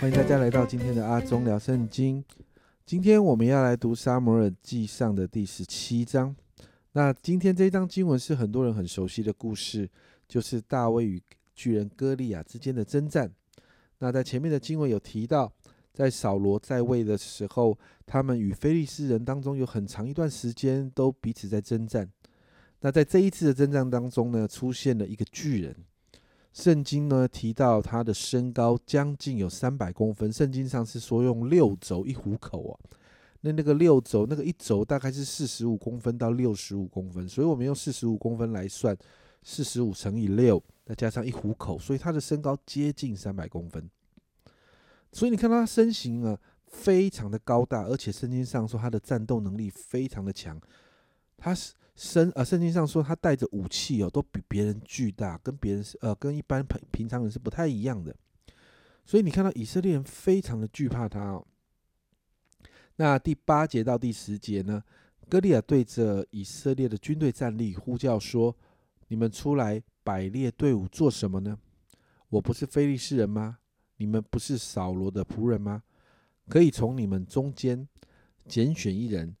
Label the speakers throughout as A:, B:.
A: 欢迎大家来到今天的阿忠聊圣经。今天我们要来读撒摩尔记上的第十七章。那今天这一章经文是很多人很熟悉的故事，就是大卫与巨人歌利亚之间的征战。那在前面的经文有提到，在扫罗在位的时候，他们与非利士人当中有很长一段时间都彼此在征战。那在这一次的征战当中呢，出现了一个巨人。圣经呢提到他的身高将近有三百公分，圣经上是说用六轴一虎口啊，那那个六轴那个一轴大概是四十五公分到六十五公分，所以我们用四十五公分来算，四十五乘以六，再加上一虎口，所以他的身高接近三百公分。所以你看他身形啊，非常的高大，而且圣经上说他的战斗能力非常的强，他是。身呃，圣经上说他带着武器哦，都比别人巨大，跟别人呃，跟一般平平常人是不太一样的。所以你看到以色列人非常的惧怕他哦。那第八节到第十节呢，歌利亚对着以色列的军队站立，呼叫说：“你们出来摆列队伍做什么呢？我不是非利士人吗？你们不是扫罗的仆人吗？可以从你们中间拣选一人，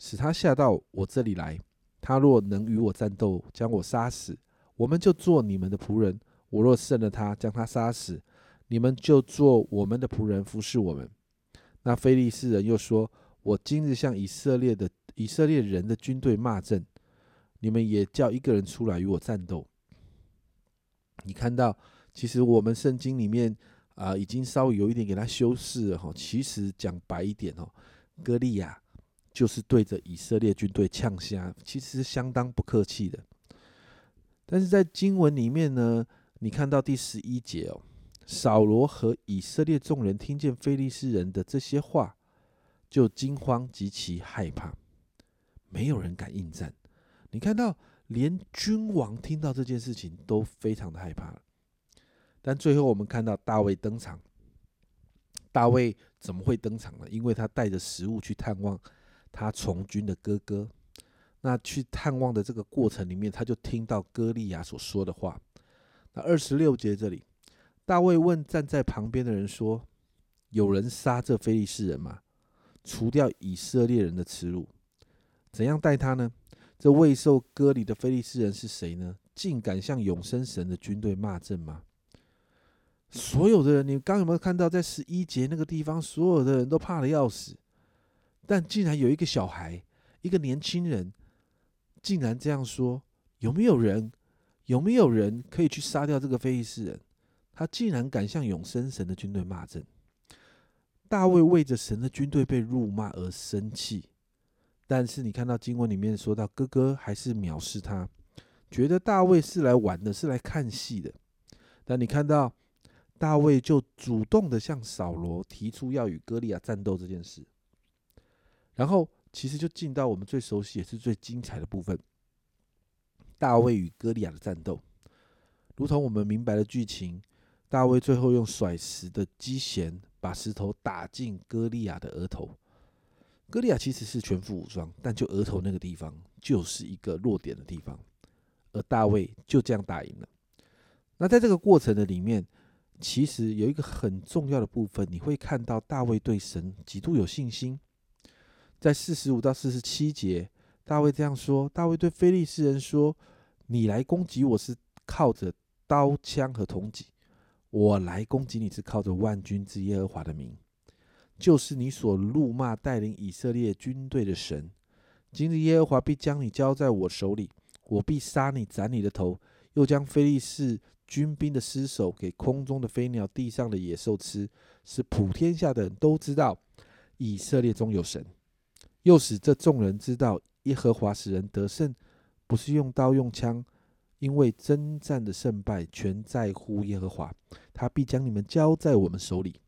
A: 使他下到我这里来。”他若能与我战斗，将我杀死，我们就做你们的仆人；我若胜了他，将他杀死，你们就做我们的仆人，服侍我们。那非利士人又说：“我今日向以色列的以色列人的军队骂阵，你们也叫一个人出来与我战斗。”你看到，其实我们圣经里面啊，已经稍微有一点给他修饰了哈。其实讲白一点哦，歌利亚。就是对着以色列军队呛下，其实相当不客气的。但是在经文里面呢，你看到第十一节哦，扫罗和以色列众人听见非利士人的这些话，就惊慌极其害怕，没有人敢应战。你看到连君王听到这件事情都非常的害怕。但最后我们看到大卫登场，大卫怎么会登场呢？因为他带着食物去探望。他从军的哥哥，那去探望的这个过程里面，他就听到歌利亚所说的话。那二十六节这里，大卫问站在旁边的人说：“有人杀这非利士人吗？除掉以色列人的耻辱，怎样待他呢？这未受割礼的非利士人是谁呢？竟敢向永生神的军队骂阵吗？”所有的人，你刚有没有看到，在十一节那个地方，所有的人都怕的要死。但竟然有一个小孩，一个年轻人，竟然这样说：有没有人？有没有人可以去杀掉这个非利士人？他竟然敢向永生神的军队骂阵。大卫为着神的军队被辱骂而生气，但是你看到经文里面说到，哥哥还是藐视他，觉得大卫是来玩的，是来看戏的。但你看到大卫就主动的向扫罗提出要与歌利亚战斗这件事。然后，其实就进到我们最熟悉也是最精彩的部分——大卫与歌利亚的战斗。如同我们明白的剧情，大卫最后用甩石的机弦把石头打进歌利亚的额头。歌利亚其实是全副武装，但就额头那个地方就是一个弱点的地方，而大卫就这样打赢了。那在这个过程的里面，其实有一个很重要的部分，你会看到大卫对神极度有信心。在四十五到四十七节，大卫这样说：大卫对非利士人说：“你来攻击我是靠着刀枪和铜戟，我来攻击你是靠着万军之耶和华的名，就是你所怒骂带领以色列军队的神。今日耶和华必将你交在我手里，我必杀你，斩你的头，又将非利士军兵的尸首给空中的飞鸟、地上的野兽吃，使普天下的人都知道以色列中有神。”又使这众人知道，耶和华使人得胜，不是用刀用枪，因为征战的胜败全在乎耶和华，他必将你们交在我们手里。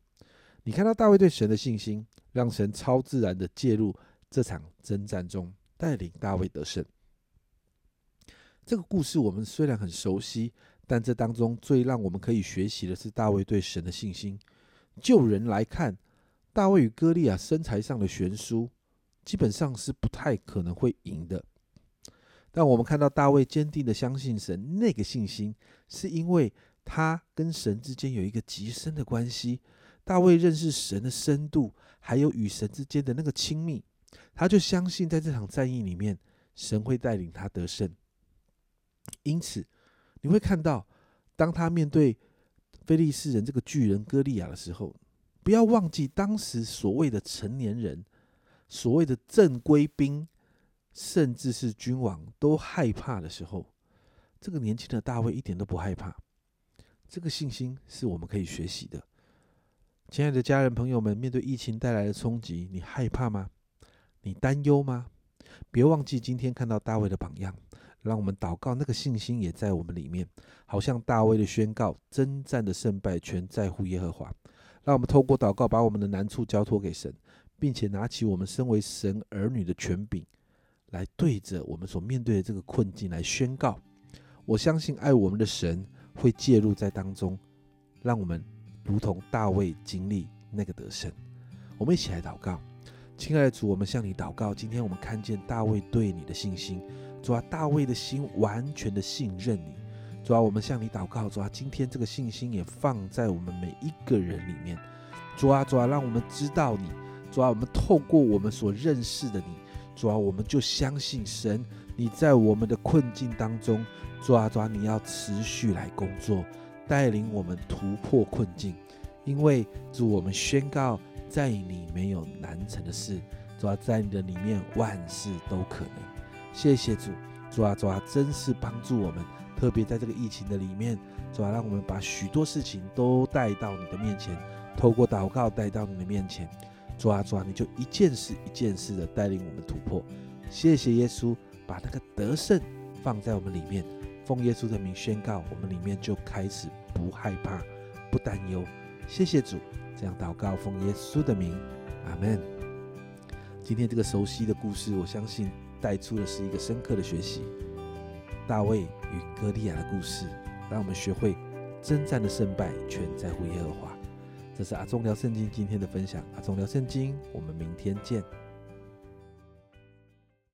A: 你看到大卫对神的信心，让神超自然的介入这场征战中，带领大卫得胜。这个故事我们虽然很熟悉，但这当中最让我们可以学习的是大卫对神的信心。就人来看，大卫与歌利亚身材上的悬殊。基本上是不太可能会赢的，但我们看到大卫坚定的相信神，那个信心是因为他跟神之间有一个极深的关系，大卫认识神的深度，还有与神之间的那个亲密，他就相信在这场战役里面，神会带领他得胜。因此，你会看到，当他面对菲利士人这个巨人歌利亚的时候，不要忘记当时所谓的成年人，所谓的正规兵，甚至是君王都害怕的时候，这个年轻的大卫一点都不害怕。这个信心是我们可以学习的。亲爱的家人朋友们，面对疫情带来的冲击，你害怕吗？你担忧吗？别忘记今天看到大卫的榜样。让我们祷告，那个信心也在我们里面，好像大卫的宣告：征战的胜败全在乎耶和华。让我们透过祷告，把我们的难处交托给神，并且拿起我们身为神儿女的权柄，来对着我们所面对的这个困境来宣告。我相信爱我们的神会介入在当中，让我们如同大卫经历那个得胜。我们一起来祷告，亲爱的主，我们向你祷告。今天我们看见大卫对你的信心。主啊，大卫的心完全的信任你。主啊，我们向你祷告。主啊，今天这个信心也放在我们每一个人里面。主啊，主啊，让我们知道你。主啊，我们透过我们所认识的你。主啊，我们就相信神，你在我们的困境当中。主啊，主啊，你要持续来工作，带领我们突破困境。因为主，我们宣告，在你没有难成的事。主啊，在你的里面，万事都可能。谢谢主，主啊主啊，真是帮助我们，特别在这个疫情的里面，主啊，让我们把许多事情都带到你的面前，透过祷告带到你的面前，主啊主啊，你就一件事一件事的带领我们突破。谢谢耶稣，把那个得胜放在我们里面，奉耶稣的名宣告，我们里面就开始不害怕、不担忧。谢谢主，这样祷告，奉耶稣的名，阿门。今天这个熟悉的故事，我相信。带出的是一个深刻的学习，大卫与歌利亚的故事，让我们学会征战的胜败全在乎耶和华。这是阿忠聊圣经今天的分享，阿忠聊圣经，我们明天见。